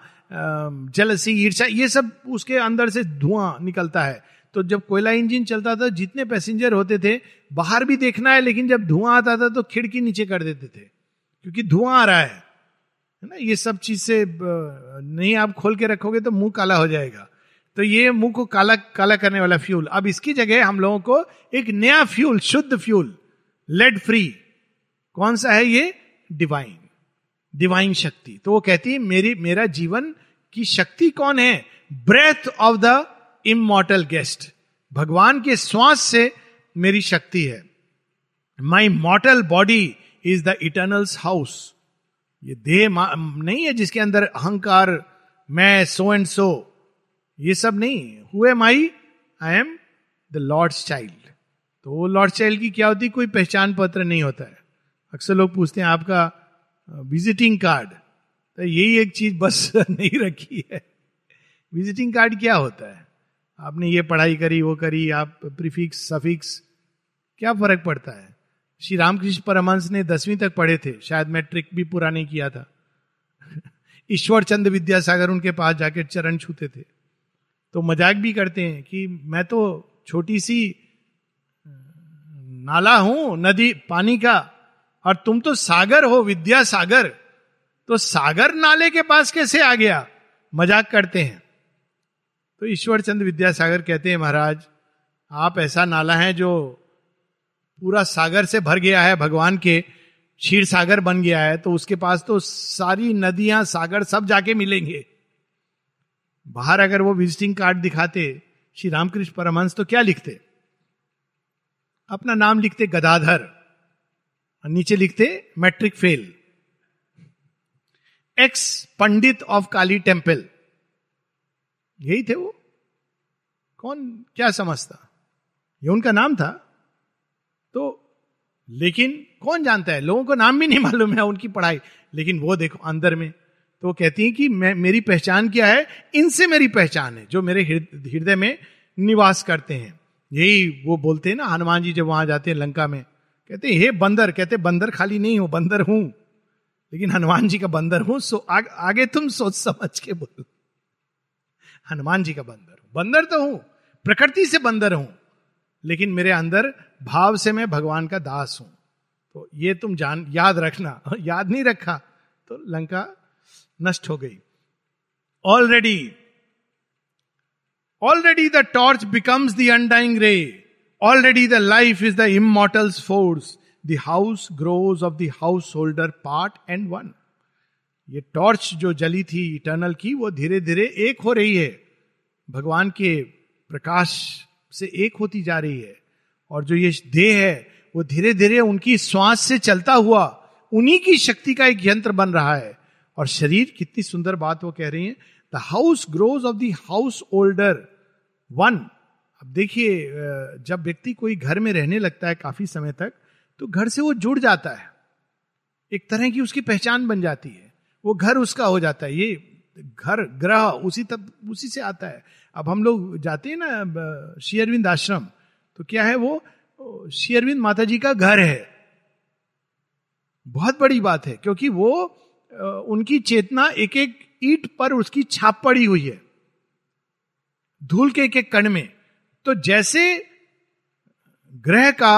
जलसी ईर्षा ये सब उसके अंदर से धुआँ निकलता है। तो जब कोयला इंजन चलता था जितने पैसेंजर होते थे बाहर भी देखना है लेकिन जब धुआँ आता था तो खिड़की नीचे कर देते थे। क्योंकि धुआँ आ रहा है ना? ये सब चीज़ से नहीं आप खोल के रखोगे तो मुँह काला हो जाएगा। तो ये मुँह को काला काला करने वाला फ्यूल अब इसकी जगह हम लोगों को एक नया फ्यूल शुद्ध फ्यूल लेड फ्री कौन सा है ये? डिवाइन डिवाइन शक्ति। तो वो कहती है, मेरी, मेरा जीवन की शक्ति कौन है? Breath of the immortal guest भगवान के श्वास से मेरी शक्ति है। My mortal body is the eternal's house ये देह नहीं है जिसके अंदर अहंकार, मैं सो एंड सो ये सब नहीं हुए my I am the lord's child तो वो लॉर्ड चाइल्ड की क्या होती कोई पहचान पत्र नहीं होता है। अक्सर लोग पूछते हैं, आपका विजिटिंग कार्ड तो यही एक चीज़ बस नहीं रखी है। विजिटिंग कार्ड क्या होता है? आपने ये पढ़ाई करी, वो करी, आप प्रीफिक्स सफिक्स क्या फ़र्क पड़ता है? श्री रामकृष्ण परमहंस ने दसवीं तक पढ़े थे। शायद मैट्रिक भी पूरा नहीं किया था। ईश्वर चंद विद्यासागर उनके पास जाके चरण छूते थे। तो मज़ाक भी करते हैं कि मैं तो छोटी सी नाला हूँ, नदी, पानी का, और तुम तो सागर हो विद्या सागर तो सागर नाले के पास कैसे आ गया? मज़ाक करते हैं। तो ईश्वर चंद विद्यासागर कहते हैं, महाराज, आप ऐसा नाला है जो पूरा सागर से भर गया है, भगवान के क्षीर सागर बन गया है तो उसके पास तो सारी नदियाँ, सागर सब जाके मिलेंगे। बाहर अगर वो विजिटिंग कार्ड दिखाते, श्री रामकृष्ण परमहंस तो क्या लिखते? अपना नाम लिखते गदाधर, और नीचे लिखते matric fail ex pandit of Kali temple यही थे वो? कौन क्या समझता? ये उनका नाम था? तो लेकिन कौन जानता है? लोगों को नाम भी नहीं मालूम है उनकी पढ़ाई। लेकिन वो देखो अंदर में तो वो कहती है कि मैं मेरी पहचान क्या है? इनसे मेरी पहचान है जो मेरे हृदय में निवास करते हैं। यही वो बोलते हैं ना हनुमान जी जब वहाँ जाते हैं लंका में कहते हैं हे बंदर कहते बंदर खाली नहीं हो बंदर हूँ। लेकिन हनुमान जी का बंदर हूँ सो आ, आगे तुम सोच समझ के बोलो। हनुमान जी का बंदर बंदर तो हूँ प्रकृति से बंदर हूँ लेकिन मेरे अंदर भाव से मैं भगवान का दास हूँ। तो ये तुम जान, याद रखना। याद नहीं रखा तो लंका नष्ट हो गई। Already already the torch becomes the undying ray already the life is the immortal's force the house grows of the householder part and one ये टॉर्च जो जली थी इटर्नल की, वो धीरे धीरे एक हो रही है। भगवान के प्रकाश से एक होती जा रही है। और जो ये देह है, वो धीरे धीरे उनकी श्वास से चलता हुआ उन्हीं की शक्ति का एक यंत्र बन रहा है। और शरीर कितनी सुंदर बात वो कह रही है। The house grows of the house older one अब देखिए जब व्यक्ति कोई घर में रहने लगता है काफ़ी समय तक तो घर से वो जुड़ जाता है। एक तरह की उसकी पहचान बन जाती है। वो घर उसका हो जाता है। ये घर, ग्रह, उसी तब, उसी से आता है। अब हम लोग जाते हैं ना शेयरविंद आश्रम। तो क्या है वो? शेयरविंद माता जी का घर है। बहुत बड़ी बात है, क्योंकि वो उनकी चेतना एक एक ईट पर उसकी छाप पड़ी हुई है। धूल के एक एक कण में। तो जैसे ग्रह का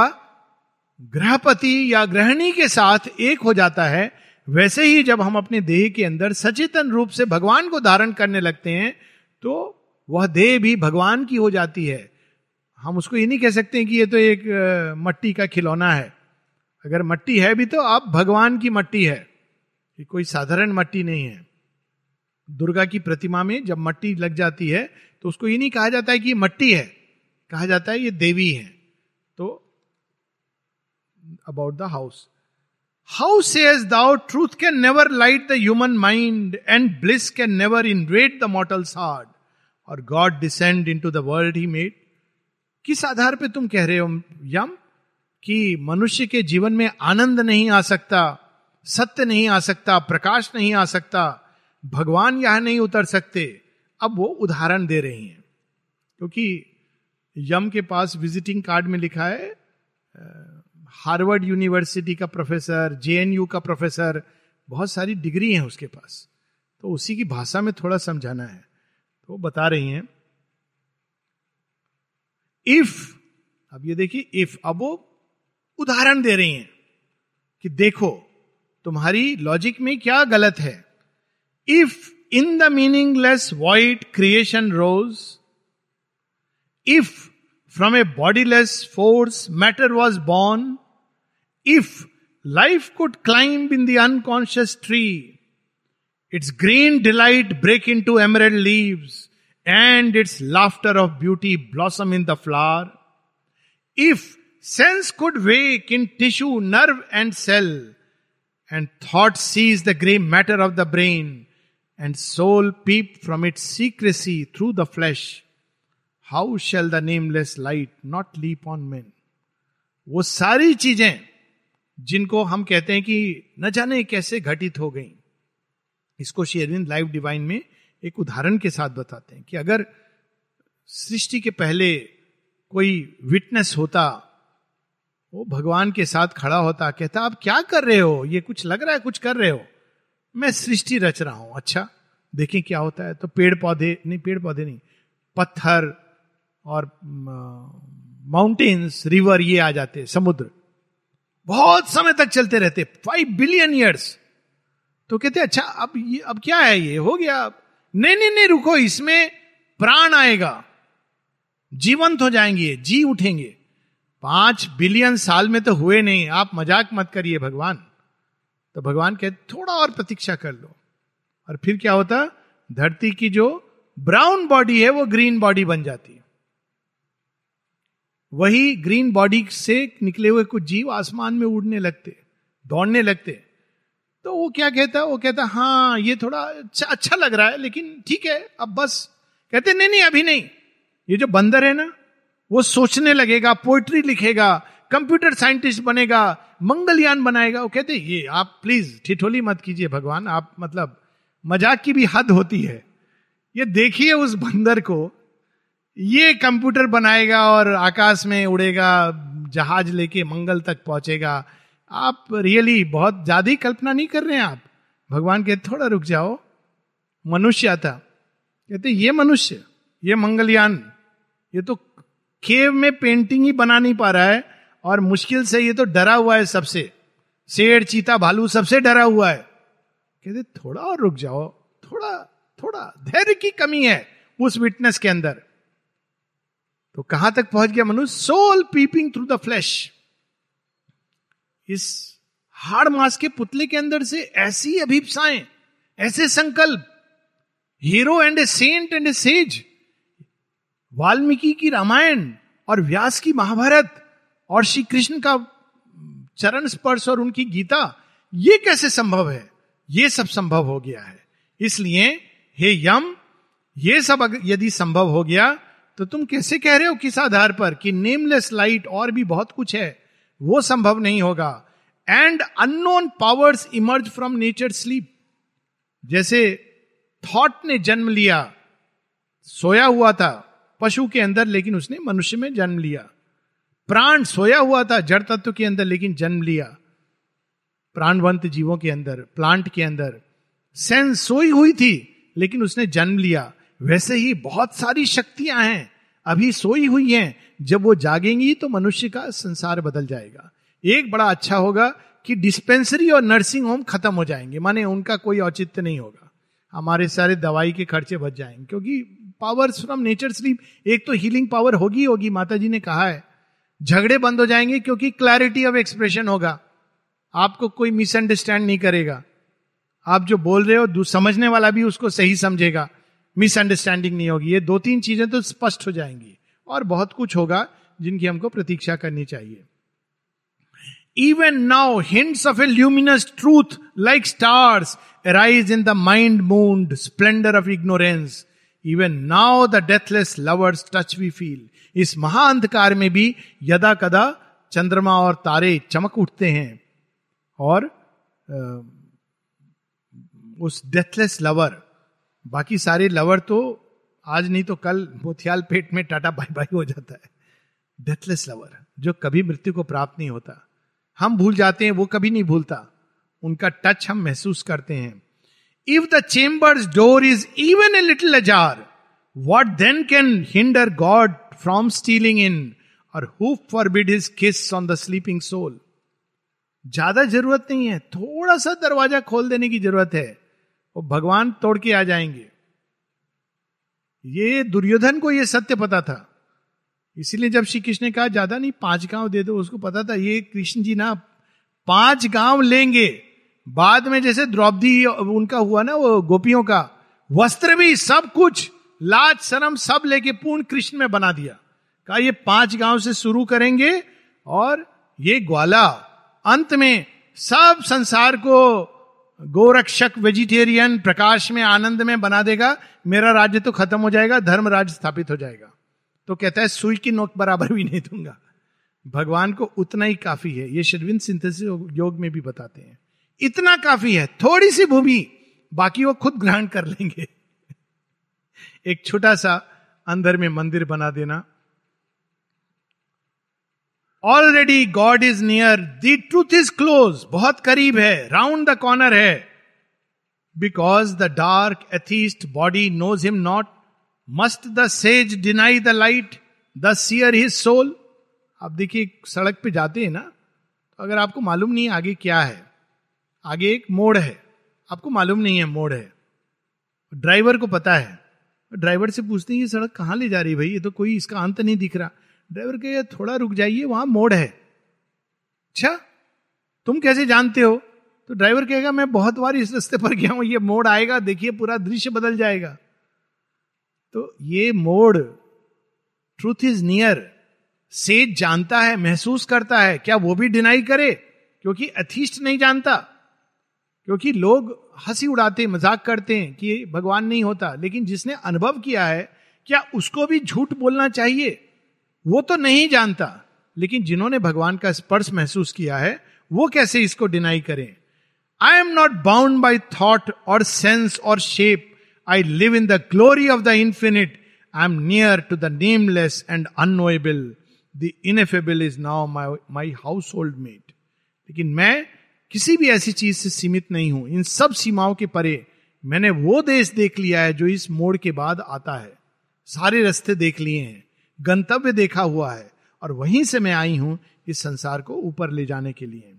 ग्रहपति या ग्रहणी के साथ एक हो जाता है, वैसे ही जब हम अपने देह के अंदर सचेतन रूप से भगवान को धारण करने लगते हैं तो वह देह भी भगवान की हो जाती है। हम उसको ये नहीं कह सकते कि ये तो एक मट्टी का खिलौना है। अगर मट्टी है भी तो आप भगवान की मट्टी है ये कोई साधारण मट्टी नहीं है। दुर्गा की प्रतिमा में जब मट्टी लग जाती है तो उसको ये नहीं कहा जाता है कि मट्टी है, कहा जाता है ये देवी है। तो about the house how says thou truth can never light the human mind and bliss can never invade the mortal's heart or God descend into the world he made किस आधार पे तुम कह रहे हो, यम? कि मनुष्य के जीवन में आनंद नहीं आ सकता, सत्य नहीं आ सकता, प्रकाश नहीं आ सकता, भगवान यहाँ नहीं उतर सकते। अब वो उदाहरण दे रही हैं। क्योंकि यम के पास विजिटिंग कार्ड में लिखा है हार्वर्ड यूनिवर्सिटी का प्रोफेसर जेएनयू का प्रोफेसर बहुत सारी डिग्री हैं उसके पास। तो उसी की भाषा में थोड़ा समझाना है। तो बता रही हैं इफ़ अब ये देखिए इफ़ अब वो उदाहरण दे रही हैं कि देखो, तुम्हारी लॉजिक में क्या गलत है? If in the meaningless white creation rose if from a bodiless force matter was born if life could climb in the unconscious tree its green delight break into emerald leaves and its laughter of beauty blossom in the flower. If sense could wake in tissue, nerve, and cell, and thought sees the grey matter of the brain, and soul peep from its secrecy through the flesh, how shall the nameless light not leap on men? वो सारी चीज़ें जिनको हम कहते हैं कि न जाने कैसे घटित हो गई इसको शेरविंद लाइव डिवाइन में एक उदाहरण के साथ बताते हैं कि अगर सृष्टि के पहले कोई विटनेस होता, वो भगवान के साथ खड़ा होता, कहता, आप क्या कर रहे हो? ये कुछ लग रहा है, कुछ कर रहे हो? मैं सृष्टि रच रहा हूँ। अच्छा देखें क्या होता है। तो पेड़ पौधे नहीं पेड़ पौधे नहीं, पत्थर और माउंटेन्स रिवर ये आ जाते समुद्र। बहुत समय तक चलते रहते फाइव बिलियन ईयर्स तो कहते अच्छा अब ये, अब क्या है ये? हो गया नहीं नहीं नहीं, रुको, इसमें प्राण आएगा। जीवंत हो जाएँगे, जी उठेंगे। पाँच बिलियन साल में तो हुए नहीं, आप मज़ाक मत करिए भगवान। तो भगवान कहते थोड़ा और प्रतीक्षा कर लो। और फिर क्या होता, धरती की जो ब्राउन बॉडी है, वो ग्रीन बॉडी बन जाती है। वही ग्रीन बॉडी से निकले हुए कुछ जीव आसमान में उड़ने लगते, दौड़ने लगते। तो वो क्या कहता है वो कहता, है हाँ ये थोड़ा अच्छा अच्छा लग रहा है, लेकिन ठीक है, अब बस। कहते, नहीं नहीं, अभी नहीं। ये जो बंदर है ना, वो सोचने लगेगा पोइट्री लिखेगा, कंप्यूटर साइंटिस्ट बनेगा, मंगलयान बनाएगा। वो कहते, ये आप प्लीज़ ठिठोली मत कीजिए भगवान, आप मतलब मज़ाक की भी हद होती है। ये देखिए उस बंदर को, ये कंप्यूटर बनाएगा और आकाश में उड़ेगा, जहाज़ लेके मंगल तक पहुंचेगा आप रियली बहुत ज़्यादा ही कल्पना नहीं कर रहे हैं आप। भगवान कहते, थोड़ा रुक जाओ। मनुष्य आता। कहते, ये मनुष्य, ये मंगलयान, ये तो केव में पेंटिंग ही बना नहीं पा रहा है और मुश्किल से ये तो डरा हुआ है सबसे। शेर, चीता, भालू सबसे डरा हुआ है। कहते, थोड़ा और रुक जाओ, थोड़ा थोड़ा धैर्य की कमी है उस विटनेस के अंदर। तो कहाँ तक पहुँच गया मनुष्य? Soul peeping through the flesh इस हाड़ मास के पुतले के अंदर से ऐसी अभिप्साएँ, ऐसे संकल्प, hero and a saint and a sage, Valmiki की रामायण और व्यास की महाभारत और श्री कृष्ण का चरण स्पर्श और उनकी गीता, ये कैसे संभव है? ये सब संभव हो गया है। इसलिए, हे यम, ये सब यदि संभव हो गया तो तुम कैसे कह रहे हो किस आधार पर कि नेमलेस लाइट और भी बहुत कुछ है? वो संभव नहीं होगा। And unknown powers emerge from nature sleep जैसे थॉट ने जन्म लिया, सोया हुआ था, पशु के अंदर, लेकिन उसने मनुष्य में जन्म लिया। प्राण सोया हुआ था, जड़ तत्व के अंदर, लेकिन जन्म लिया। प्राणवंत जीवों के अंदर प्लांट के अंदर। सेंस सोई हुई थी, लेकिन उसने जन्म लिया। वैसे ही बहुत सारी शक्तियाँ हैं, अभी सोई हुई हैं जब वो जागेंगी तो मनुष्य का संसार बदल जाएगा। एक बड़ा अच्छा होगा कि डिस्पेंसरी और नर्सिंग होम खत्म हो जाएँगे, माने उनका कोई औचित्य नहीं होगा। हमारे सारे दवाई के खर्चे बच जाएँगे, क्योंकि पावर्स फ्रॉम नेचर स्लीप एक तो हीलिंग पावर होगी होगी माता जी ने कहा है। झगड़े बंद हो जाएँगे क्योंकि क्लैरिटी ऑफ़ एक्सप्रेशन होगा। आपको कोई मिसअंडरस्टैंड नहीं करेगा। आप जो बोल रहे हो समझने वाला भी उसको सही समझेगा। मिसअंडरस्टैंडिंग नहीं होगी। ये दो तीन चीज़ें तो स्पष्ट हो जाएँगी। और बहुत कुछ होगा जिनकी हमको प्रतीक्षा करनी चाहिए। Even now hints of a luminous truth like stars rise in the mind mood splendour of ignorance even now the deathless lover's touch we feel इस महाअंधकार में भी यदा कदा चंद्रमा और तारे चमक उठते हैं। और उस डेथलेस लवर बाकी सारे लवर तो आज नहीं तो कल मोथियाल पेट में टाटा बाई बाई हो जाता है। डेथलेस लवर जो कभी मृत्यु को प्राप्त नहीं होता। हम भूल जाते हैं, वो कभी नहीं भूलता। उनका टच हम महसूस करते हैं। If the chamber's door is even a little ajar what then can hinder God from stealing in or who forbid his kiss on the sleeping soul ज़्यादा ज़रूरत नहीं है, थोड़ा सा दरवाज़ा खोल देने की ज़रूरत है। वो भगवान तोड़ के आ जाएँगे। ये दुर्योधन को ये सत्य पता था। इसीलिए जब श्री कृष्ण ने कहा, ज़्यादा नहीं, पाँच गाँव दे दो, उसको पता था, ये कृष्ण जी ना, पाँच गाँव लेंगे। बाद में जैसे द्रौपदी उनका हुआ ना, वो गोपियों का, वस्त्र भी, सब कुछ, लाज, शरम सब लेके पूर्ण कृष्ण में बना दिया। कहा, ये पाँच गाँव से शुरू करेंगे और ये ग्वाला, अंत में सब संसार को गोरक्षक वेजिटेरियन प्रकाश में, आनंद में बना देगा, मेरा राज्य तो खत्म हो जाएगा, धर्म राज्य स्थापित हो जाएगा। तो कहता है, सुई की नोक बराबर भी नहीं दूँगा। भगवान को उतना ही काफ़ी है। ये शिरविंद सिंथेसिस योग में भी बताते हैं। इतना काफ़ी है, थोड़ी सी भूमि, बाकी वो खुद ग्रहण कर लेंगे। एक छोटा सा अंदर में मंदिर बना देना। Already God is near the truth is close बहुत करीब है. राउंड द कॉर्नर है. Because the dark atheist body knows him not must the sage deny the light the seer his soul आप देखिए, सड़क पे जाते हैं ना तो अगर आपको मालूम नहीं आगे क्या है, आगे एक मोड़ है, आपको मालूम नहीं है मोड़ है। ड्राइवर को पता है। ड्राइवर से पूछते हैं, ये सड़क कहाँ ले जा रही है भाई? ये तो कोई इसका अंत नहीं दिख रहा। ड्राइवर कहे थोड़ा रुक जाइए, वहाँ मोड़ है। अच्छा तुम कैसे जानते हो? तो ड्राइवर कहेगा, मैं बहुत बार इस रास्ते पर गया हूँ, ये मोड़ आएगा, देखिए पूरा दृश्य बदल जाएगा। तो ये मोड़ ट्रूथ इज़ नियर सेज जानता है, महसूस करता है, क्या वो भी डिनाई करे? क्योंकि अथिष्ट नहीं जानता। क्योंकि लोग हँसी उड़ाते, मज़ाक करते हैं कि भगवान नहीं होता, लेकिन जिसने अनुभव किया है, क्या उसको भी झूठ बोलना चाहिए? वो तो नहीं जानता, लेकिन जिन्होंने भगवान का स्पर्श महसूस किया है, वो कैसे इसको डिनाई करें? I am not bound by thought or sense or shape I live in the glory of the infinite I am near to the nameless and unknowable the ineffable is now my my household mate लेकिन मैं किसी भी ऐसी चीज़ से सीमित नहीं हूँ। इन सब सीमाओं के परे मैंने वो देश देख लिया है जो इस मोड़ के बाद आता है। सारे रास्ते देख लिए हैं। गंतव्य देखा हुआ है और वहीं से मैं आई हूँ इस संसार को ऊपर ले जाने के लिए।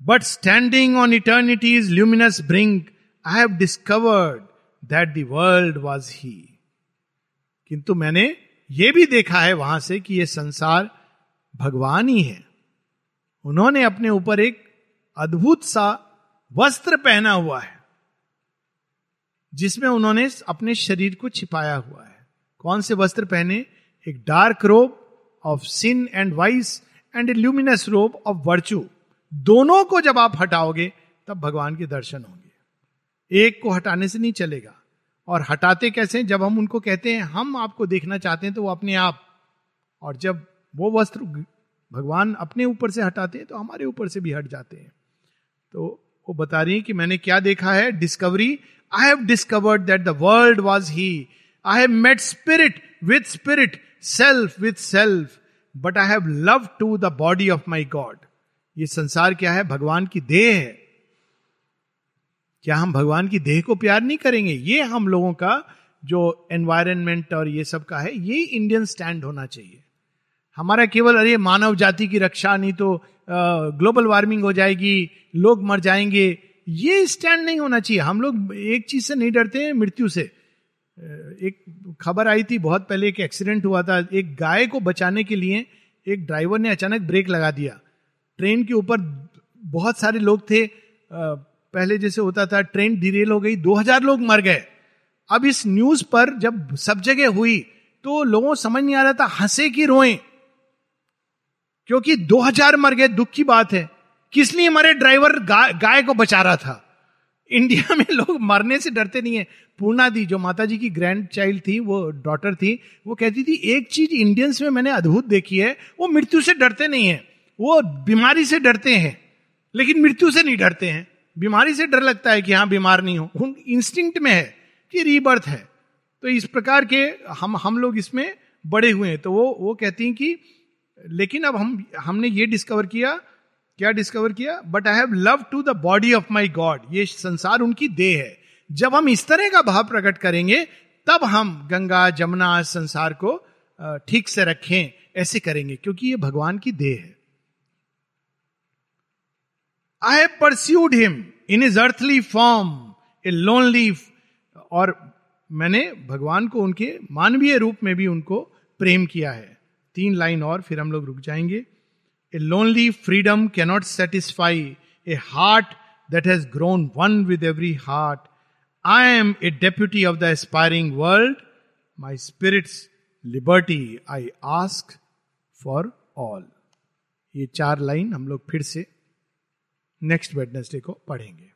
But standing on eternity's luminous brink I have discovered that the world was he किंतु मैंने यह भी देखा है वहाँ से कि यह संसार भगवान ही है। उन्होंने अपने ऊपर एक अद्भुत सा वस्त्र पहना हुआ है, जिसमें उन्होंने अपने शरीर को छिपाया हुआ है। कौन से वस्त्र पहने? एक dark robe of sin and vice and a luminous robe of virtue दोनों को जब आप हटाओगे, तब भगवान के दर्शन होंगे। एक को हटाने से नहीं चलेगा। और हटाते कैसे? जब हम उनको कहते हैं, हम आपको देखना चाहते हैं तो वो अपने आप। और जब वो वस्त्र भगवान अपने ऊपर से हटाते हैं तो हमारे ऊपर से भी हट जाते हैं। तो वो बता रही है कि मैंने क्या देखा है? Discovery I have discovered that the world was he I have met spirit with spirit self with self but I have love too the body of my God ये संसार क्या है? भगवान की देह है। क्या हम भगवान की देह को प्यार नहीं करेंगे? ये हम लोगों का जो एनवायरमेंट और ये सब का है, ये इंडियन स्टैंड होना चाहिए। हमारा केवल, अरे, मानव जाति की रक्षा नहीं तो ग्लोबल वार्मिंग हो जाएगी, लोग मर जाएँगे, ये स्टैंड नहीं होना चाहिए। हम लोग एक चीज़ से नहीं डरते हैं, मृत्यु से। एक खबर आई थी बहुत पहले एक एक्सीडेंट हुआ था। एक गाय को बचाने के लिए एक ड्राइवर ने अचानक ब्रेक लगा दिया। ट्रेन के ऊपर बहुत सारे लोग थे। पहले जैसे होता था, ट्रेन डिरेल हो गई 2000 लोग मर गए। अब इस न्यूज़ पर जब सब जगह हुई तो लोगों समझ नहीं आ रहा था, हंसे की रोए? क्योंकि 2000 मर गए, दुख की बात है। किस लिए मरे ड्राइवर गाय को बचा रहा था? इंडिया में लोग मरने से डरते नहीं है। पूर्णा दी जो माता जी की ग्रैंड चाइल्ड थी, वो डॉटर थी, वो कहती थी, एक चीज़ इंडियंस में मैंने अद्भुत देखी है, वो मृत्यु से डरते नहीं है। वो बीमारी से डरते हैं, लेकिन मृत्यु से नहीं डरते हैं। बीमारी से डर लगता है कि हाँ बीमार नहीं हो। उन इंस्टिंक्ट में है कि रीबर्थ है। तो इस प्रकार के हम हम लोग इसमें बड़े हुए हैं। तो वो वो कहती हैं कि, लेकिन अब हम, हमने ये डिस्कवर किया क्या डिस्कवर किया? But I have love too the body of my God ये संसार उनकी देह है। जब हम इस तरह का भाव प्रकट करेंगे, तब हम गंगा, जमुना संसार को ठीक से रखें, ऐसे करेंगे, क्योंकि ये भगवान की देह है। I have pursued him in his earthly form a lone lonely और मैंने भगवान को उनके मानवीय रूप में भी उनको प्रेम किया है। तीन लाइन और फिर हम लोग रुक जाएँगे। A lonely freedom cannot satisfy a heart that has grown one with every heart I am a deputy of the aspiring world my spirit's liberty I ask for all ये चार लाइन हम लोग फिर से नेक्स्ट वेडनेसडे को पढ़ेंगे।